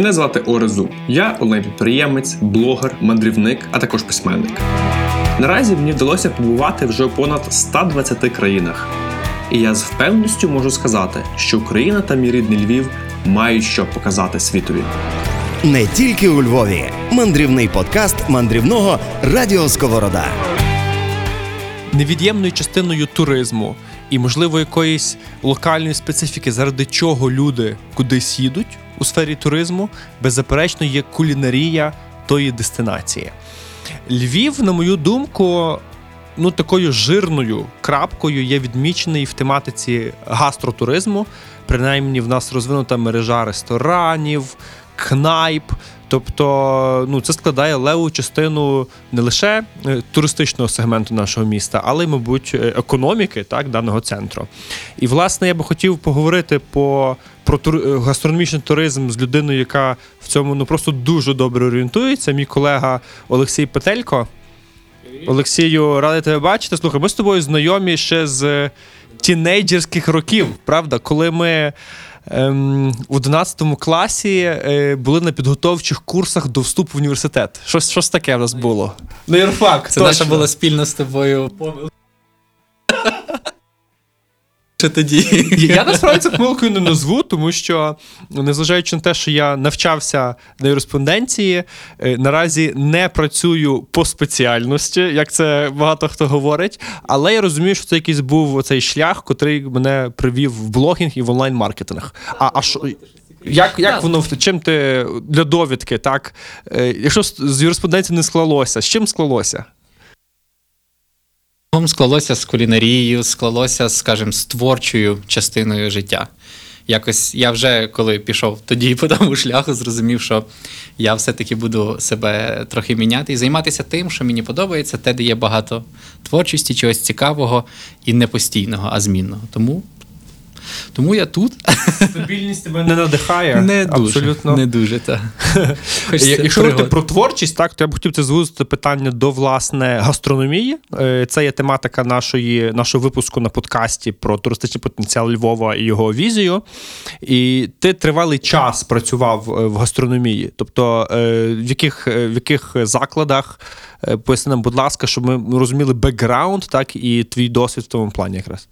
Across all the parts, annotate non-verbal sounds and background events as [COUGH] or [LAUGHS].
Мене звати Орезу. Я онлайн-підприємець, блогер, мандрівник, а також письменник. Наразі мені вдалося побувати вже у понад 120 країнах. І я з впевненістю можу сказати, що Україна та мій рідний Львів мають що показати світові. Не тільки у Львові. Мандрівний подкаст мандрівного Радіо Сковорода. невід'ємною частиною туризму і, можливо, якоїсь локальної специфіки, заради чого люди кудись їдуть у сфері туризму, беззаперечно є кулінарія тої дестинації. Львів, на мою думку, ну такою жирною крапкою є відмічений в тематиці гастротуризму. Принаймні, в нас розвинута мережа ресторанів, кнайп. Тобто, ну це складає леву частину не лише е, туристичного сегменту нашого міста, але й, мабуть, е, економіки так, даного центру. І власне я би хотів поговорити по, про тур, е, гастрономічний туризм з людиною, яка в цьому ну просто дуже добре орієнтується. Мій колега Олексій Петелько. Олексію, радий тебе бачити. Слухай, ми з тобою знайомі ще з тінейджерських років, правда, коли ми. Ем, в 11 класі е, були на підготовчих курсах до вступу в університет. Щось, щось таке в нас було. Ну, юрфак, Це наша була спільна з тобою помилка. Тоді? Я насправді це помилкою не назву, тому що, незважаючи на те, що я навчався на юриспонденції, е, наразі не працюю по спеціальності, як це багато хто говорить. Але я розумію, що це якийсь був цей шлях, котрий мене привів в блогінг і в онлайн-маркетинг. А, а що. Як, як воно чим ти для довідки, так? Е, Якщо з юриспонденції не склалося, з чим склалося? Склалося з кулінарією, склалося, скажімо, з творчою частиною життя. Якось я вже коли пішов тоді по тому шляху, зрозумів, що я все-таки буду себе трохи міняти і займатися тим, що мені подобається, те, де є багато творчості, чогось цікавого і не постійного, а змінного. Тому, тому я тут Стабільність тебе не надихає. не дуже, абсолютно. не дуже так. [LAUGHS] Я- Якщо говорити про творчість, так то я б хотів це звузити питання до власне гастрономії. Е, Це є тематика нашої нашого випуску на подкасті про туристичний потенціал Львова і його візію. І ти тривалий час працював е, в гастрономії. Тобто, е, в яких, в яких закладах поясни нам, будь ласка, щоб ми розуміли бекграунд, так і твій досвід в тому плані якраз.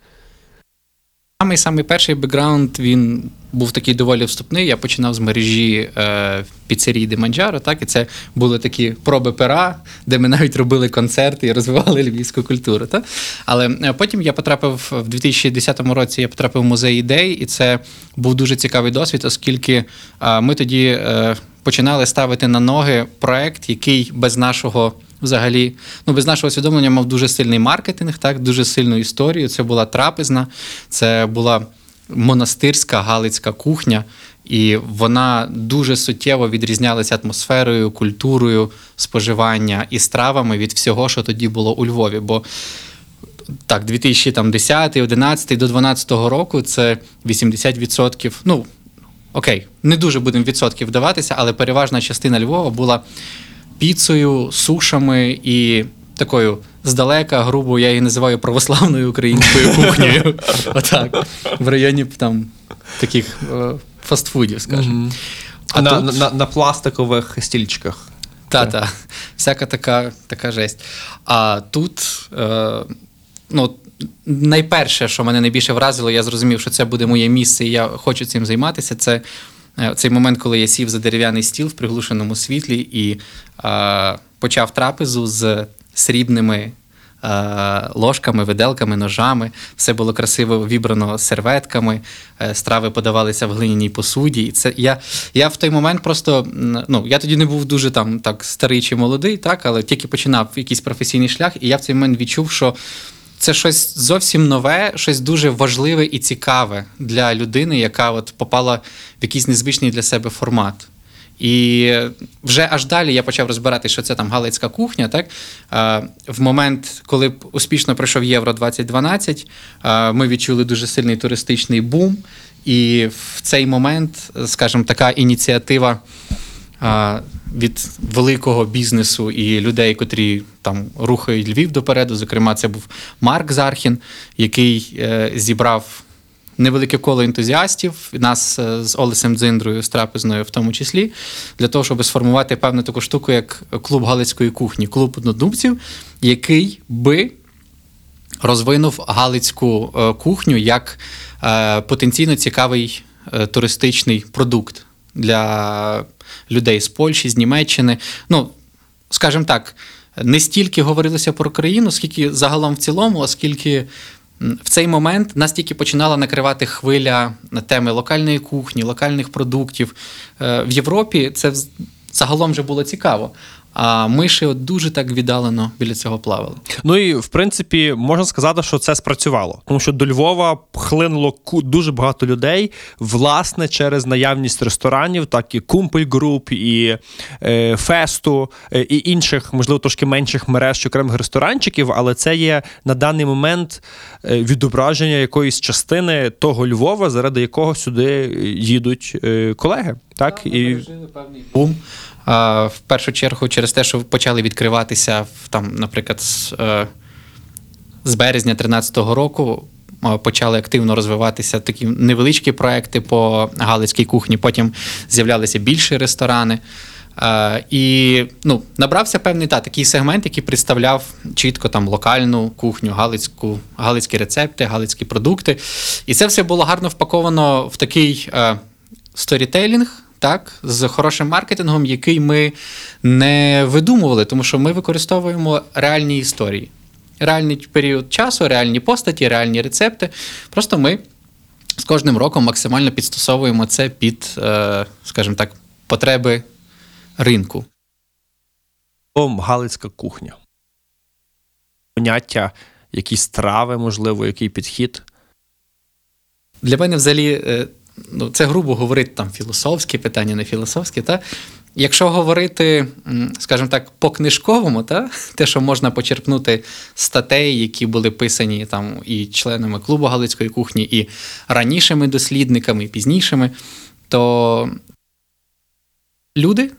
Самий самий перший бекграунд він був такий доволі вступний. Я починав з мережі е, піцерії Деманджаро, так і це були такі проби пера, де ми навіть робили концерти і розвивали львівську культуру. Так? Але е, потім я потрапив в 2010 році. Я потрапив в музей ідей, і це був дуже цікавий досвід, оскільки е, ми тоді е, починали ставити на ноги проект, який без нашого. Взагалі, ну без нашого усвідомлення мав дуже сильний маркетинг, так дуже сильну історію. Це була трапезна, це була монастирська галицька кухня, і вона дуже суттєво відрізнялася атмосферою, культурою споживання і стравами від всього, що тоді було у Львові. Бо так, 2010, 11 до 12 року це 80%. Ну окей, не дуже будемо відсотків вдаватися, але переважна частина Львова була піцею, сушами і такою здалека, грубо я її називаю православною українською [LAUGHS] кухнею. Отак. В районі там таких е, фастфудів, скажімо. А на, тут- на, на пластикових стільчиках. Та-та. Всяка така, така жесть. А тут, е, ну, найперше, що мене найбільше вразило, я зрозумів, що це буде моє місце, і я хочу цим займатися. Це цей момент, коли я сів за дерев'яний стіл в приглушеному світлі і е, почав трапезу з срібними. е, Ложками, виделками, ножами, все було красиво вібрано серветками, е, страви подавалися в глиняній посуді. І це я, я в той момент просто ну я тоді не був дуже там так старий чи молодий, так, але тільки починав якийсь професійний шлях, і я в цей момент відчув, що це щось зовсім нове, щось дуже важливе і цікаве для людини, яка от попала в якийсь незвичний для себе формат. І вже аж далі я почав розбирати, що це там галицька кухня. Так в момент, коли успішно пройшов Євро 2012, е, ми відчули дуже сильний туристичний бум. І в цей момент, скажімо, така ініціатива від великого бізнесу і людей, котрі там рухають Львів допереду. Зокрема, це був Марк Зархін, який е, зібрав невелике коло ентузіастів, нас е, з Олесем Дзиндрою, з трапезною в тому числі, для того, щоб сформувати певну таку штуку, як клуб галицької кухні, клуб однодумців, який би розвинув галицьку е, кухню як потенційно цікавий туристичний продукт для людей з Польщі, з Німеччини. Ну, скажімо так, не стільки говорилося про країну, скільки загалом в цілому, оскільки в цей момент нас тільки починала накривати хвиля на теми локальної кухні, локальних продуктів. Е, В Європі це загалом вже було цікаво. А ми ще от дуже так віддалено біля цього плавали. Ну і в принципі можна сказати, що це спрацювало, тому що до Львова хлинуло дуже багато людей, власне, через наявність ресторанів, так і Кумпель Груп, і е, Фесту, е, і інших, можливо, трошки менших мереж окремих ресторанчиків, але це є на даний момент е, відображення якоїсь частини того Львова, заради якого сюди їдуть е, колеги. Так, і бум. В першу чергу через те, що почали відкриватися там, наприклад, з, е, з березня 2013 року. е, Почали активно розвиватися такі невеличкі проекти по галицькій кухні. Потім з'являлися більші ресторани. Е, і ну, набрався певний та, такий сегмент, який представляв чітко там локальну кухню, галицьку, галицькі рецепти, галицькі продукти. І це все було гарно впаковано в такий сторітейлінг, так, з хорошим маркетингом, який ми не видумували, тому що ми використовуємо реальні історії. Реальний період часу, реальні постаті, реальні рецепти. Просто ми з кожним роком максимально підстосовуємо це під, е, скажімо так, потреби ринку. Галицька кухня. Поняття, якісь страви, можливо, який підхід. Для мене взагалі, е, ну, це грубо говорити там філософські питання, не філософські. Та? Якщо говорити, скажімо так, по книжковому, та? те, що можна почерпнути статей, які були писані там і членами клубу Галицької кухні, і ранішими дослідниками, і пізнішими, то люди,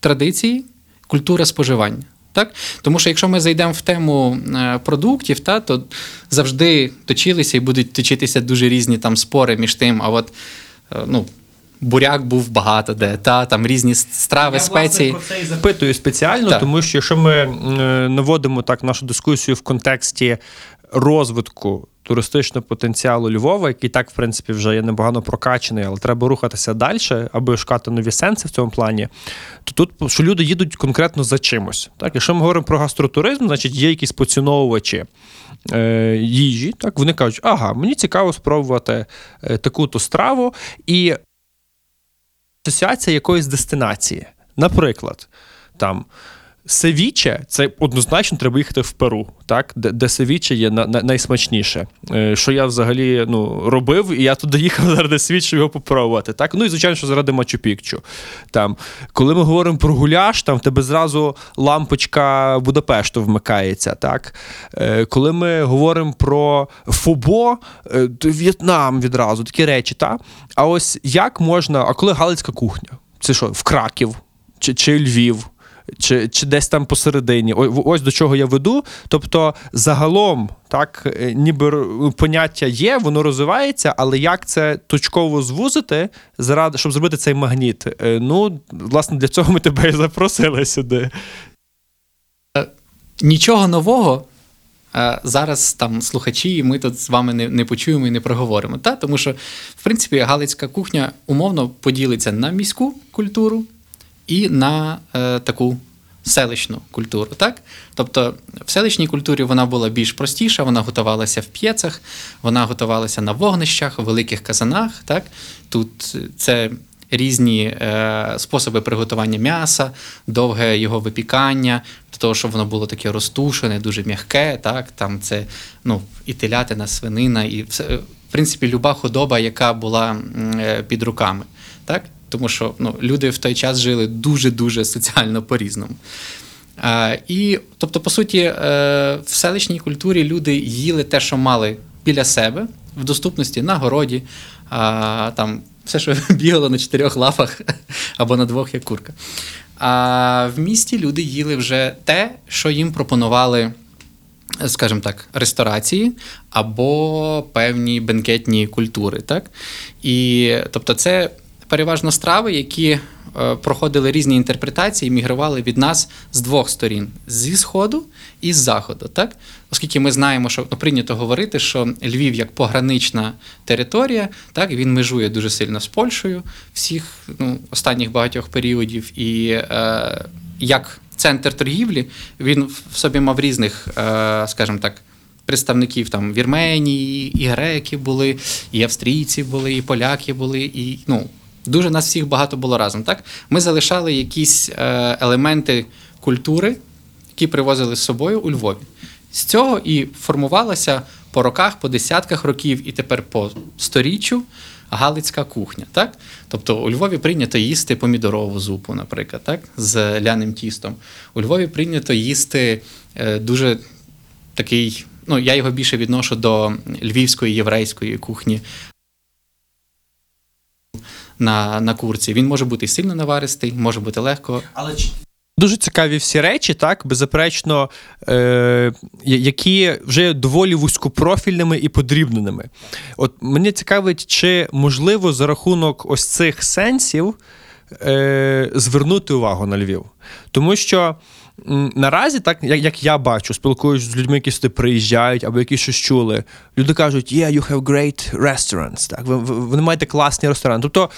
традиції, культура споживання. Так? Тому що якщо ми зайдемо в тему е, продуктів, та, то завжди точилися і будуть точитися дуже різні там спори між тим. А от ну, буряк був багато де, та, там різні страви, спеції. про це і запитую спеціально, Так. тому що якщо ми е, наводимо так нашу дискусію в контексті розвитку туристичного потенціалу Львова, який так, в принципі, вже є непогано прокачаний, але треба рухатися далі, аби шукати нові сенси в цьому плані. То тут що люди їдуть конкретно за чимось. Так, якщо ми говоримо про гастротуризм, значить є якісь поціновувачі. Е, Їжі, так вони кажуть, ага, мені цікаво спробувати е, таку-то страву, і асоціація якоїсь дестинації. Наприклад, там севіче це однозначно треба їхати в Перу, так? де, де севіче є на, на, найсмачніше. Е, що я взагалі ну, робив, і я туди їхав [LAUGHS] заради світ, його попробувати. Так? Ну і звичайно, що заради Мачу Пікчу. Там, коли ми говоримо про гуляш, там в тебе зразу лампочка Будапешту вмикається. Так? Е, коли ми говоримо про Фобо, е, В'єтнам відразу, такі речі. Та? А ось як можна, а коли Галицька кухня? Це що, в Краків чи, чи Львів? Чи, чи десь там посередині, ось до чого я веду. Тобто, загалом, так, е, ніби поняття є, воно розвивається, але як це точково звузити, заради, щоб зробити цей магніт? Е, Ну, власне, для цього ми тебе і запросили сюди. Нічого нового. е, Зараз там слухачі, і ми тут з вами не, не почуємо і не проговоримо. Та? Тому що, в принципі, Галицька кухня умовно поділиться на міську культуру і на е, таку селищну культуру. Так? Тобто в селищній культурі вона була більш простіша, вона готувалася в п'єцах, вона готувалася на вогнищах, в великих казанах. Так? Тут це різні е, способи приготування м'яса, довге його випікання, до того, щоб воно було таке розтушене, дуже м'яке. Так? Там це ну, і телятина, свинина, і все, в принципі, люба худоба, яка була е, під руками. Так? Тому що ну, люди в той час жили дуже-дуже соціально по-різному. Е, і, тобто, по суті, е, в селищній культурі люди їли те, що мали біля себе, в доступності на городі, а, там все, що [LAUGHS] бігало на чотирьох лапах [LAUGHS] або на двох, як курка. А в місті люди їли вже те, що їм пропонували скажімо так, ресторації або певні бенкетні культури. Так? І, тобто, це переважно страви, які е, проходили різні інтерпретації, мігрували від нас з двох сторін: зі сходу і з заходу. Так? Оскільки ми знаємо, що ну, прийнято говорити, що Львів як погранична територія, так він межує дуже сильно з Польщею всіх ну, останніх багатьох періодів, і е, як центр торгівлі він в собі мав різних, е, скажімо так. Представників там Вірменії, і греки були, і австрійці були, і поляки були, і ну дуже нас всіх багато було разом. Так ми залишали якісь е, елементи культури, які привозили з собою у Львові. З цього і формувалася по роках, по десятках років, і тепер по сторіччю галицька кухня. Так? Тобто у Львові прийнято їсти помідорову зупу, наприклад, так? з ляним тістом. У Львові прийнято їсти е, дуже такий. Ну, я його більше відношу до львівської єврейської кухні на, на курці. Він може бути сильно наваристий, може бути легко. Але Дуже цікаві всі речі, так, беззаперечно, е, які вже доволі вузькопрофільними і подрібненими. От мене цікавить, чи можливо за рахунок ось цих сенсів е, звернути увагу на Львів. Тому що наразі, так, як, як я бачу, спілкуюсь з людьми, які сюди приїжджають або які щось чули, люди кажуть, yeah, you have great restaurants. Так, ви, ви, ви маєте класний ресторан. Тобто,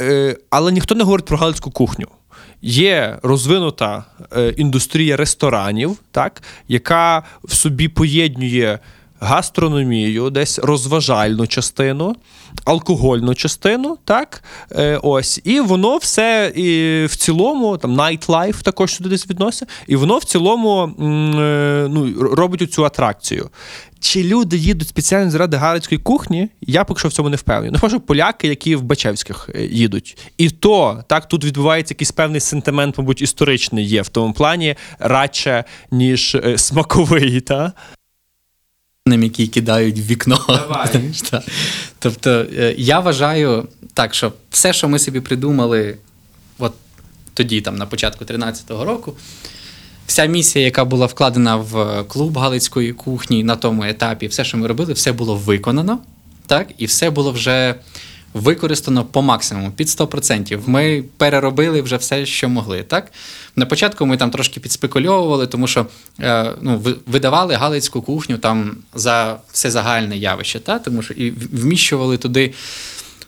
е, але ніхто не говорить про галицьку кухню. Є розвинута е, індустрія ресторанів, так, яка в собі поєднує гастрономію, десь розважальну частину, алкогольну частину, так, е, ось, і воно все і в цілому, там nightlife також сюди десь відноситься, і воно в цілому е, ну, робить цю атракцію. Чи люди їдуть спеціально заради галицької кухні? Я поки що в цьому не впевнений. Ну, може, поляки, які в Бачевських е, їдуть. І то так тут відбувається якийсь певний сентимент, мабуть, історичний є в тому плані радше, ніж е, смаковий. Та? Ним, які кидають в вікно. Давай. [LAUGHS] Тобто, е, я вважаю так, що все, що ми собі придумали, от тоді, там, на початку 13-го року, вся місія, яка була вкладена в клуб Галицької кухні на тому етапі, все, що ми робили, все було виконано, так, і все було вже використано по максимуму, під 100%. Ми переробили вже все, що могли. Так? На початку ми там трошки підспекульовували, тому що е, ну, видавали галицьку кухню там за все загальне явище, так? тому що і вміщували туди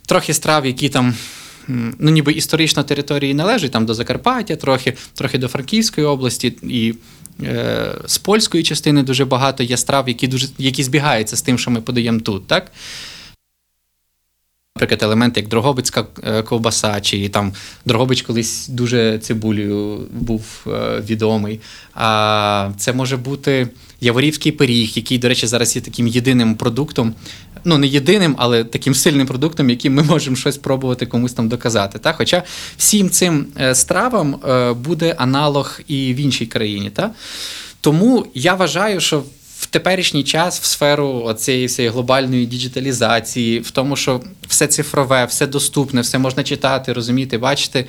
трохи страв, які там. Ну, ніби історично території належать там до Закарпаття, трохи, трохи до Франківської області, і е, з польської частини дуже багато є страв, які дуже які збігаються з тим, що ми подаємо тут. Так? Наприклад, елементи, як Дрогобицька е, ковбаса, чи там Дрогобич колись дуже цибулею був е, відомий. А це може бути Яворівський пиріг, який, до речі, зараз є таким єдиним продуктом. Ну, не єдиним, але таким сильним продуктом, яким ми можемо щось пробувати комусь там доказати. Та? Хоча всім цим е, стравам буде аналог і в іншій країні. Та? Тому я вважаю, що теперішній час в сферу цієї всієї глобальної діджиталізації, в тому, що все цифрове, все доступне, все можна читати, розуміти, бачити.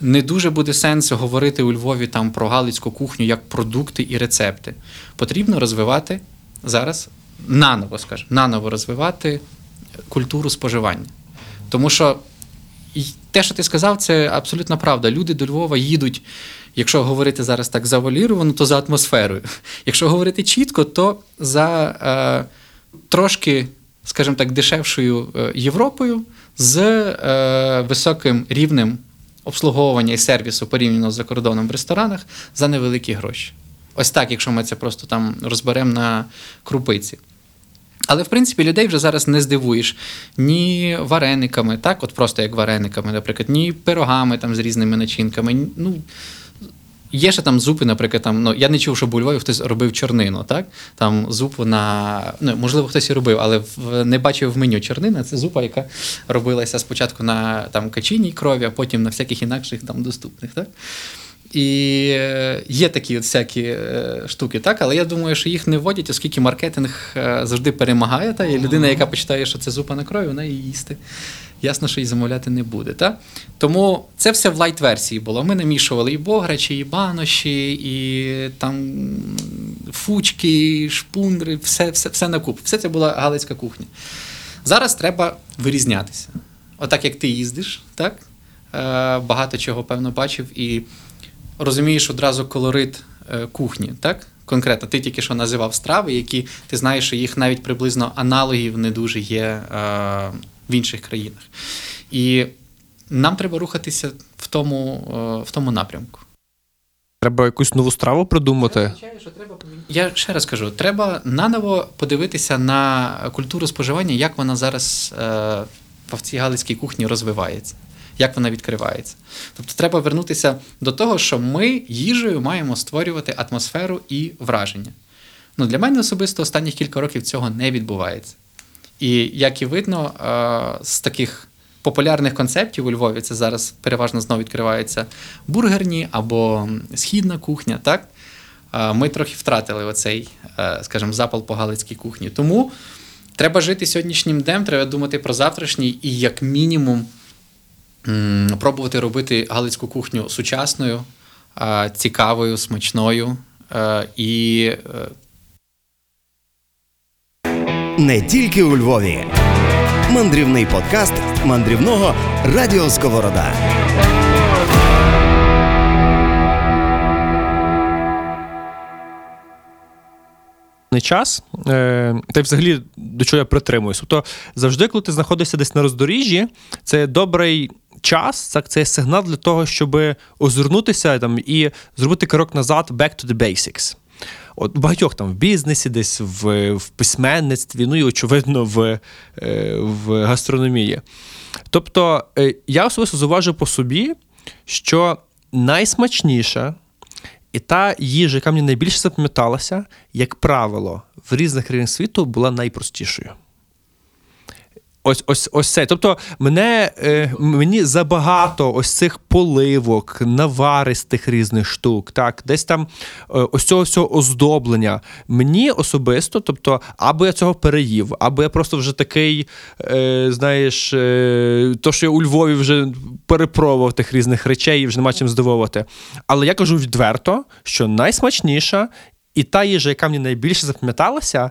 Не дуже буде сенсу говорити у Львові там про галицьку кухню як продукти і рецепти. Потрібно розвивати зараз наново, скажімо, наново розвивати культуру споживання. Тому що те, що ти сказав, це абсолютно правда. Люди до Львова їдуть, якщо говорити зараз так завуаліровано, то за атмосферою. Якщо говорити чітко, то за е, трошки, скажімо так, дешевшою е, Європою з е, високим рівнем обслуговування і сервісу порівняно з закордоном в ресторанах за невеликі гроші. Ось так, якщо ми це просто там розберемо на крупиці. Але в принципі людей вже зараз не здивуєш ні варениками, так, от просто як варениками, наприклад, ні пирогами там з різними начинками. Ну, є ще там зупи, наприклад, там, ну, я не чув, щоб у Львові хтось робив чорнину, так? Там зупу на. Ну, можливо, хтось і робив, але в, не бачив в меню чорнина. Це зупа, яка робилася спочатку на там, качиній крові, а потім на всяких інакших там доступних. Так? І е, є такі от всякі е, штуки, так, але я думаю, що їх не вводять, оскільки маркетинг е, завжди перемагає. Та, і людина, яка почитає, що це зупа на крові, вона її їсти. Ясно, що її замовляти не буде. Та? Тому це все в лайт-версії було. Ми намішували і бограчі, і баноші, і там фучки, шпундри, все, все, все на куп. Все це була галицька кухня. Зараз треба вирізнятися. Отак як ти їздиш, так? Е, багато чого певно бачив і розумієш одразу колорит е, кухні, так? Конкретно, ти тільки що називав страви, які ти знаєш, що їх навіть приблизно аналогів не дуже є е, в інших країнах. І нам треба рухатися в тому, е, в тому напрямку. Треба якусь нову страву придумати. Я ще раз кажу: треба наново подивитися на культуру споживання, як вона зараз е, в цій галицькій кухні розвивається, як вона відкривається. Тобто треба вернутися до того, що ми їжею маємо створювати атмосферу і враження. Ну, для мене особисто останніх кілька років цього не відбувається. І як і видно, е, з таких популярних концептів у Львові це зараз переважно знову відкриваються бургерні або східна кухня, так? Е, Ми трохи втратили оцей, е, скажімо, запал по галицькій кухні. Тому треба жити сьогоднішнім днем, треба думати про завтрашній і, як мінімум, пробувати робити галицьку кухню сучасною, цікавою, смачною і Не тільки у Львові. Мандрівний подкаст мандрівного Радіо Сковорода. не час, е, та й взагалі до чого я притримуюсь. Тобто завжди, коли ти знаходишся десь на роздоріжжі, це добрий час, так, це сигнал для того, щоб озирнутися там, і зробити крок назад back to the basics. От багатьох там в бізнесі, десь в, в письменництві, ну і очевидно в, е, в гастрономії. Тобто, е, я особисто зуважу по собі, що найсмачніша і та їжа, яка мені найбільше запам'яталася, як правило, в різних країнах світу була найпростішою. Ось ось ось це. Тобто, мене, е, мені забагато ось цих поливок, наваристих різних штук, так, десь там е, ось цього всього оздоблення. Мені особисто, тобто, або я цього переїв, або я просто вже такий, е, знаєш, е, то, що я у Львові вже перепробував тих різних речей і вже нема чим здивувати. Але я кажу відверто, що найсмачніша і та їжа, яка мені найбільше запам'яталася,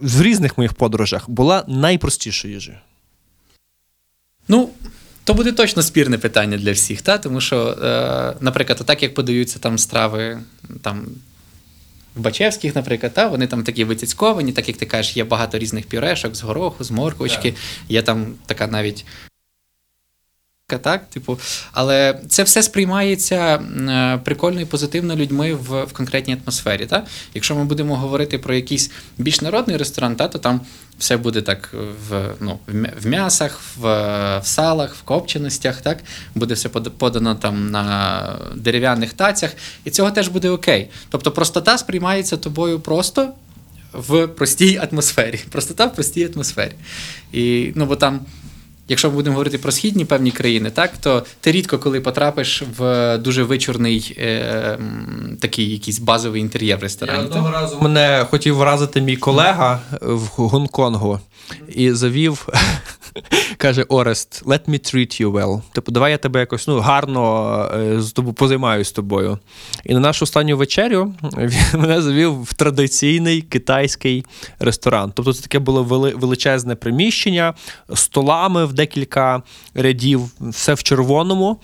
в різних моїх подорожах була найпростішою їжею. Ну, то буде точно спірне питання для всіх, та? тому що, е, наприклад, так як подаються там страви там, в Бачевських, наприклад, та? вони там такі вицяцьковані, так як ти кажеш, є багато різних пюрешок з гороху, з морковочки, є там така навіть. Так, типу, але це все сприймається е, прикольно і позитивно людьми в, в конкретній атмосфері. Так? Якщо ми будемо говорити про якийсь більш народний ресторан, та, то там все буде так в, ну, в м'ясах, в, в салах, в копченостях, так? буде все подано там на дерев'яних тацях, і цього теж буде окей. Тобто простота сприймається тобою просто в простій атмосфері. [LAUGHS] Простота в простій атмосфері. І, ну, бо там. Якщо ми будемо говорити про східні певні країни, так то ти рідко коли потрапиш в дуже вичурний е, такий якийсь базовий інтер'єр в ресторані. одного разу мене хотів вразити мій колега в Гонконгу і завів, каже: Орест, let me treat you well. Типу, давай я тебе якось ну, гарно е, з тобою. І на нашу останню вечерю він [LAUGHS] мене завів в традиційний китайський ресторан. Тобто це таке було величезне приміщення столами в декілька рядів, все в червоному.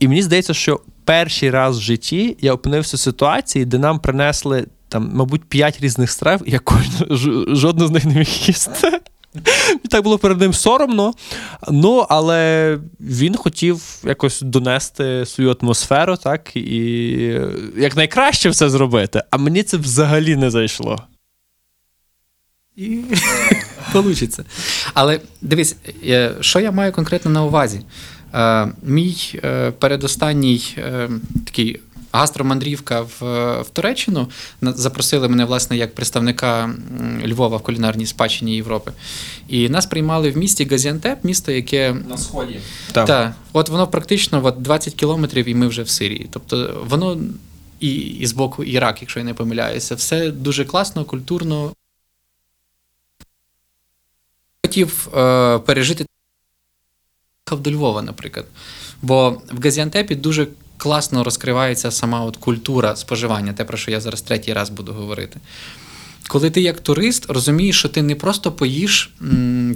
І мені здається, що перший раз в житті я опинився в ситуації, де нам принесли там, мабуть, п'ять різних страв, я кожну, жодну з них не міг їсти. Так було перед ним соромно. Ну, але він хотів якось донести свою атмосферу, так, і як найкраще все зробити. А мені це взагалі не зайшло. І [LAUGHS] получиться. Але дивись, е, що я маю конкретно на увазі? Е, Мій е, передостанній такий гастромандрівка в, в Туреччину запросили мене, власне, як представника Львова в кулінарній спадщині Європи. І нас приймали в місті Газіантеп, місто, яке На сході. так, от воно практично от 20 кілометрів, і ми вже в Сирії. Тобто воно і, і з боку Ірак, якщо я не помиляюся, все дуже класно, культурно. Хотів е, пережити до Львова, наприклад. Бо в Газіантепі дуже класно розкривається сама от культура споживання, те, про що я зараз третій раз буду говорити. Коли ти як турист розумієш, що ти не просто поїш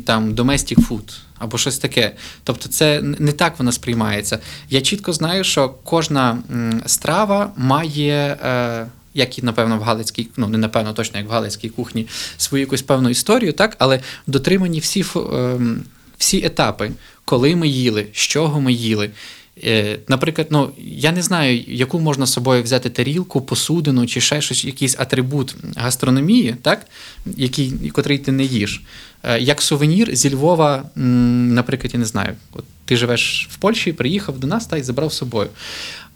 там domestic food або щось таке. Тобто, це не так воно сприймається. Я чітко знаю, що кожна страва має. Е, як і, напевно, в Галицькій, ну не напевно, точно як в Галицькій кухні, свою якусь певну історію, так, але дотримані всі, ем, всі етапи, коли ми їли, з чого ми їли. Е, Наприклад, ну я не знаю, яку можна з собою взяти тарілку, посудину чи ще щось, якийсь атрибут гастрономії, так, який, котрий ти не їш. Е, Як сувенір зі Львова, наприклад, я не знаю, от ти живеш в Польщі, приїхав до нас та й забрав з собою.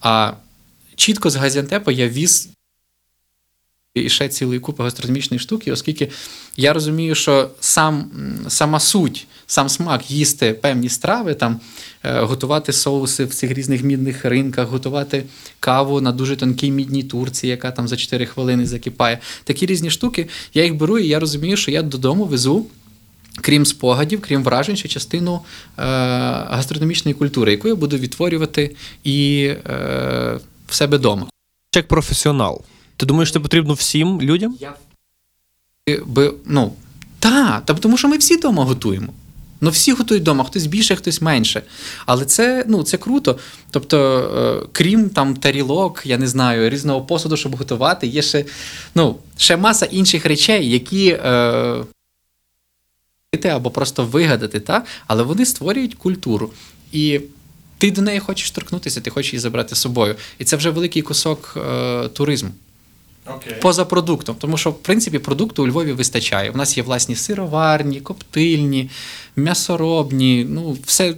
А чітко з Газіантепа я віз і ще цілої купи гастрономічної штуки, оскільки я розумію, що сам, сама суть, сам смак їсти певні страви, там, е, готувати соуси в цих різних мідних ринках, готувати каву на дуже тонкій мідній турці, яка там за 4 хвилини закипає. Такі різні штуки, я їх беру, і я розумію, що я додому везу. Крім спогадів, крім вражень, ще частину е, гастрономічної культури, яку я буду відтворювати і е, в себе вдома. Як професіонал. Ти думаєш, це потрібно всім людям? Я ну, та, та тому що ми всі вдома готуємо. Ну, всі готують вдома, хтось більше, хтось менше. Але це, ну, це круто. Тобто, е, крім там тарілок, я не знаю, різного посуду, щоб готувати, є ще, ну, ще маса інших речей, які. Е, або просто вигадати, та? але вони створюють культуру. І ти до неї хочеш торкнутися, ти хочеш її забрати з собою. І це вже великий кусок е, туризму. Поза продуктом, тому що в принципі продукту у Львові вистачає. У нас є власні сироварні, коптильні, м'ясоробні, ну все.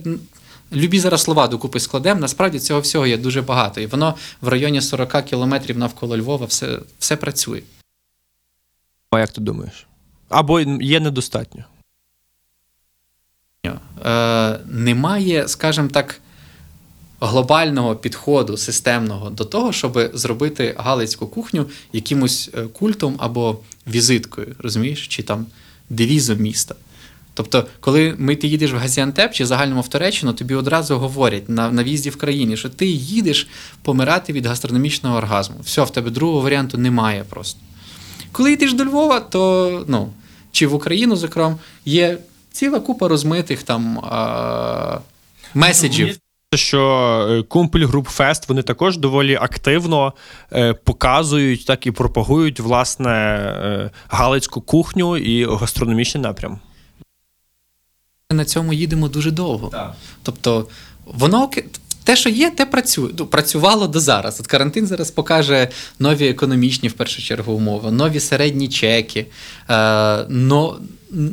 Любі зараз слова докупи складемо. Насправді цього всього є дуже багато. І воно в районі 40 кілометрів навколо Львова все, все працює. А як ти думаєш? Або є недостатньо. Е, немає, скажімо так, глобального підходу системного до того, щоб зробити галицьку кухню якимось е, культом або візиткою, розумієш, чи там девізом міста. Тобто, коли ми ти їдеш в Газіантеп чи загальному в Туреччину, тобі одразу говорять на, на в'їзді в країні, що ти їдеш помирати від гастрономічного оргазму. Все, в тебе другого варіанту немає просто. Коли йдеш до Львова, то ну, чи в Україну, зокрема, є ціла купа розмитих там а, меседжів. Що е, Кумпель Груп Фест вони також доволі активно е, показують так і пропагують власне е, галицьку кухню і гастрономічний напрям. на цьому їдемо дуже довго. Тобто, воно те, що є, те працює. Ну, працювало до зараз. От карантин зараз покаже нові економічні, в першу чергу, умови, нові середні чеки, е, но,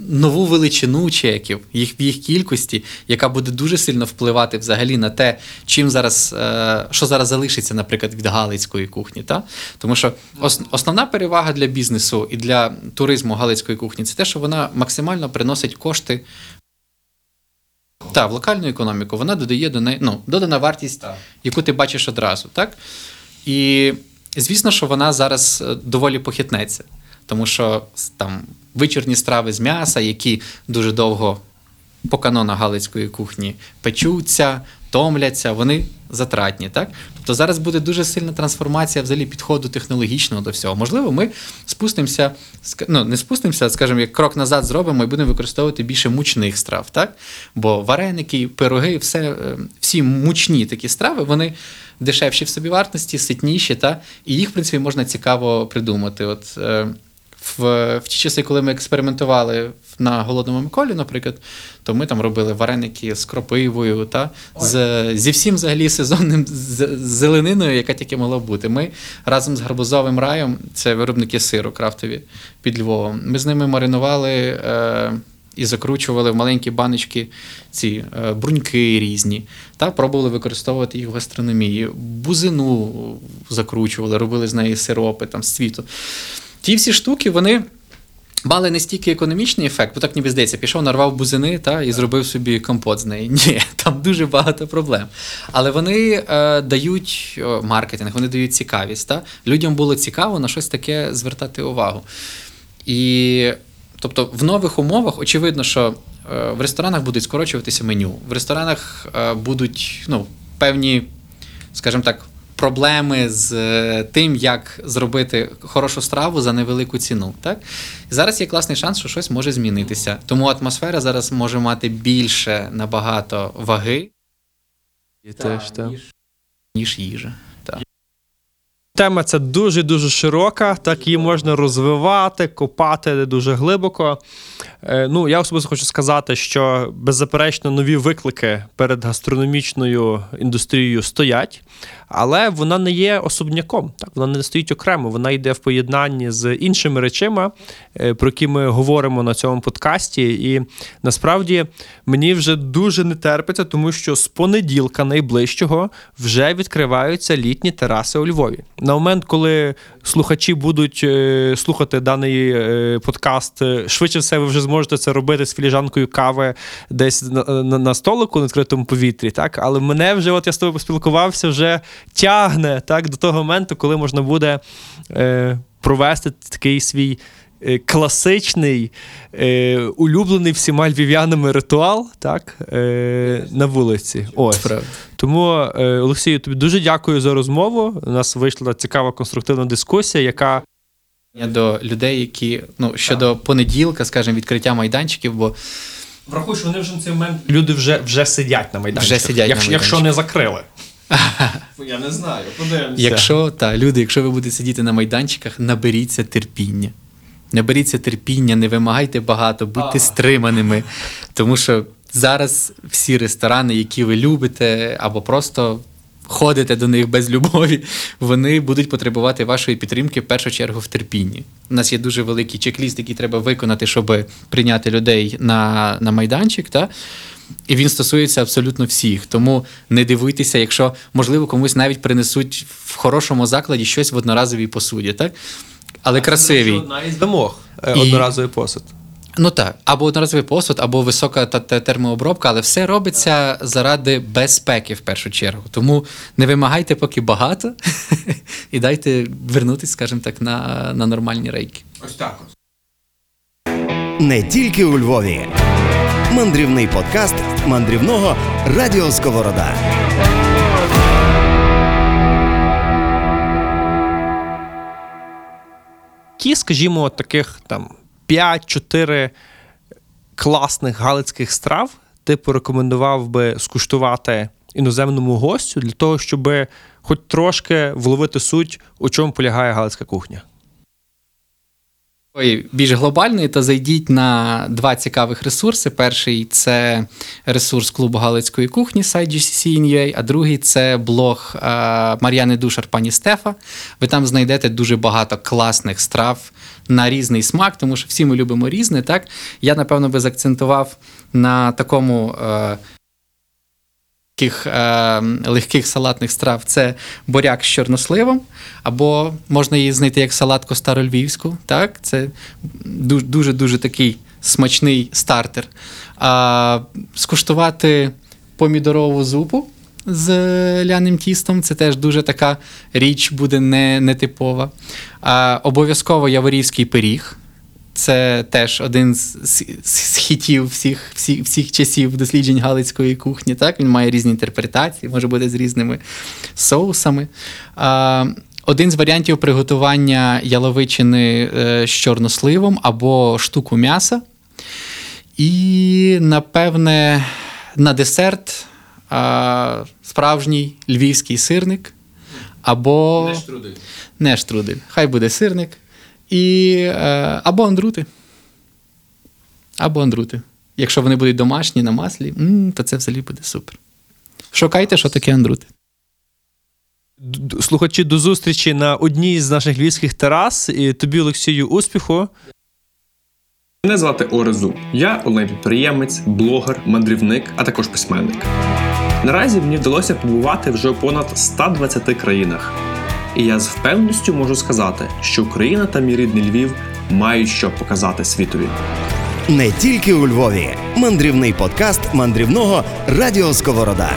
нову величину чеків, їх їх кількості, яка буде дуже сильно впливати взагалі на те, чим зараз, е, що зараз залишиться, наприклад, від галицької кухні. Та? Тому що ос, основна перевага для бізнесу і для туризму галицької кухні це те, що вона максимально приносить кошти так, в локальну економіку вона додає до неї ну, додана вартість, яку ти бачиш одразу. Так? І звісно, що вона зараз е, доволі похитнеться, тому що там вечірні страви з м'яса, які дуже довго по канонах галицької кухні печуться, томляться, вони затратні. Так? Тобто зараз буде дуже сильна трансформація взагалі підходу технологічного до всього. Можливо, ми спустимося, ну не спустимося, скажімо, як крок назад зробимо і будемо використовувати більше мучних страв. Так? Бо вареники, пироги, все, е, всі мучні такі страви, вони дешевші в собівартості, ситніші, та? і їх, в принципі, можна цікаво придумати. От, е, в, в ті часи, коли ми експериментували на голодному Миколі, наприклад, то ми там робили вареники з кропивою, та, з, зі всім взагалі сезонним з- зелениною, яка тільки могла бути. Ми разом з гарбузовим раєм, це виробники сиру крафтові під Львовом. Ми з ними маринували. Е, і закручували в маленькі баночки ці е, бруньки різні, та пробували використовувати їх в гастрономії. Бузину закручували, робили з неї сиропи там, з цвіту. Ті всі штуки, вони мали не стільки економічний ефект, бо так ніби здається, пішов, нарвав бузини та, і зробив собі компот з неї. [LAUGHS] Ні, там дуже багато проблем. Але вони е, дають маркетинг, вони дають цікавість. Та? Людям було цікаво на щось таке звертати увагу. І тобто в нових умовах очевидно, що е, в ресторанах будуть скорочуватися меню, в ресторанах е, будуть ну, певні скажімо так, проблеми з е, тим, як зробити хорошу страву за невелику ціну. Так? І зараз є класний шанс, що щось може змінитися. Тому атмосфера зараз може мати більше набагато ваги, І теж, та, ніж, ніж їжа. Тема ця дуже дуже широка, так її можна розвивати, копати дуже глибоко. Е, Ну, я особисто хочу сказати, що беззаперечно нові виклики перед гастрономічною індустрією стоять, але вона не є особняком. Так, вона не стоїть окремо, вона йде в поєднанні з іншими речами, е, про які ми говоримо на цьому подкасті. І насправді мені вже дуже не терпиться, тому що з понеділка найближчого вже відкриваються літні тераси у Львові. На момент, коли слухачі будуть е, слухати даний е, подкаст, е, швидше все, ви вже зможете це робити з філіжанкою кави десь на, на, на столику на відкритому повітрі. Так, але мене вже, от я з тобою поспілкувався, вже тягне так до того моменту, коли можна буде е, провести такий свій. Класичний, е, улюблений всіма львів'янами ритуал, так, е, на вулиці. Ось. Правда. Тому, е, Олексію, тобі дуже дякую за розмову. У нас вийшла цікава конструктивна дискусія, яка До людей, які ну, щодо понеділка, скажімо, відкриття майданчиків, бо врахуй, що вони вже на цей момент люди вже, вже сидять на майданчиках. Вже сидять на якщо, якщо не закрили. Я не знаю, подивимося. Якщо та люди, якщо ви будете сидіти на майданчиках, наберіться терпіння. Наберіться терпіння, не вимагайте багато, будьте стриманими. Тому що зараз всі ресторани, які ви любите, або просто ходите до них без любові, [LAUGHS] вони будуть потребувати вашої підтримки в першу чергу в терпінні. У нас є дуже великий чек-ліст, який треба виконати, щоб прийняти людей на, на майданчик. Та? І він стосується абсолютно всіх. Тому не дивуйтеся, якщо, можливо, комусь навіть принесуть в хорошому закладі щось в одноразовій посуді, так? Але красивій. Одна із вимог е, одноразовий посуд. Ну так, або одноразовий посуд, або висока та- та- термообробка, але все робиться заради безпеки в першу чергу. Тому не вимагайте поки багато [LAUGHS] і дайте вернутися, скажімо так, на, на нормальні рейки. Ось так. Не тільки у Львові. Мандрівний подкаст мандрівного Радіо Сковорода. Які, скажімо, таких там 5-4 класних галицьких страв ти порекомендував би скуштувати іноземному гостю для того, щоб хоч трошки вловити суть, у чому полягає галицька кухня? Більш глобальної, то зайдіть на два цікавих ресурси. Перший це ресурс клубу Галицької кухні сайт GCC.in.ua, а другий це блог е, Мар'яни Душар, пані Стефа. Ви там знайдете дуже багато класних страв на різний смак, тому що всі ми любимо різне. Так я напевно би заакцентував на такому. Е, таких е, легких салатних страв це буряк з чорносливом, або можна її знайти як салатку старольвівську. Так? Це дуже дуже, дуже такий смачний стартер. А, скуштувати помідорову зупу з ляним тістом. Це теж дуже така річ буде не, нетипова. Обов'язково яворівський пиріг. Це теж один з, з, з хітів всіх, всіх, всіх часів досліджень галицької кухні. Так? Він має різні інтерпретації, може бути з різними соусами. А, один з варіантів приготування яловичини е, з чорносливом або штуку м'яса. І, напевне, на десерт а, справжній львівський сирник. Або не штрудель. Хай буде сирник. І, е, або андрути. Або андрути. Якщо вони будуть домашні на маслі, м, то це взагалі буде супер. Шукайте, що таке андрути. Слухачі до зустрічі на одній з наших львівських терас. І тобі, Олексію, успіху. Мене звати Орезу. Я онлайн-підприємець, блогер, мандрівник, а також письменник. Наразі мені вдалося побувати вже у понад 120 країнах. І я з впевненістю можу сказати, що Україна та мій рідний Львів мають що показати світові. Не тільки у Львові. Мандрівний подкаст мандрівного Радіо Сковорода.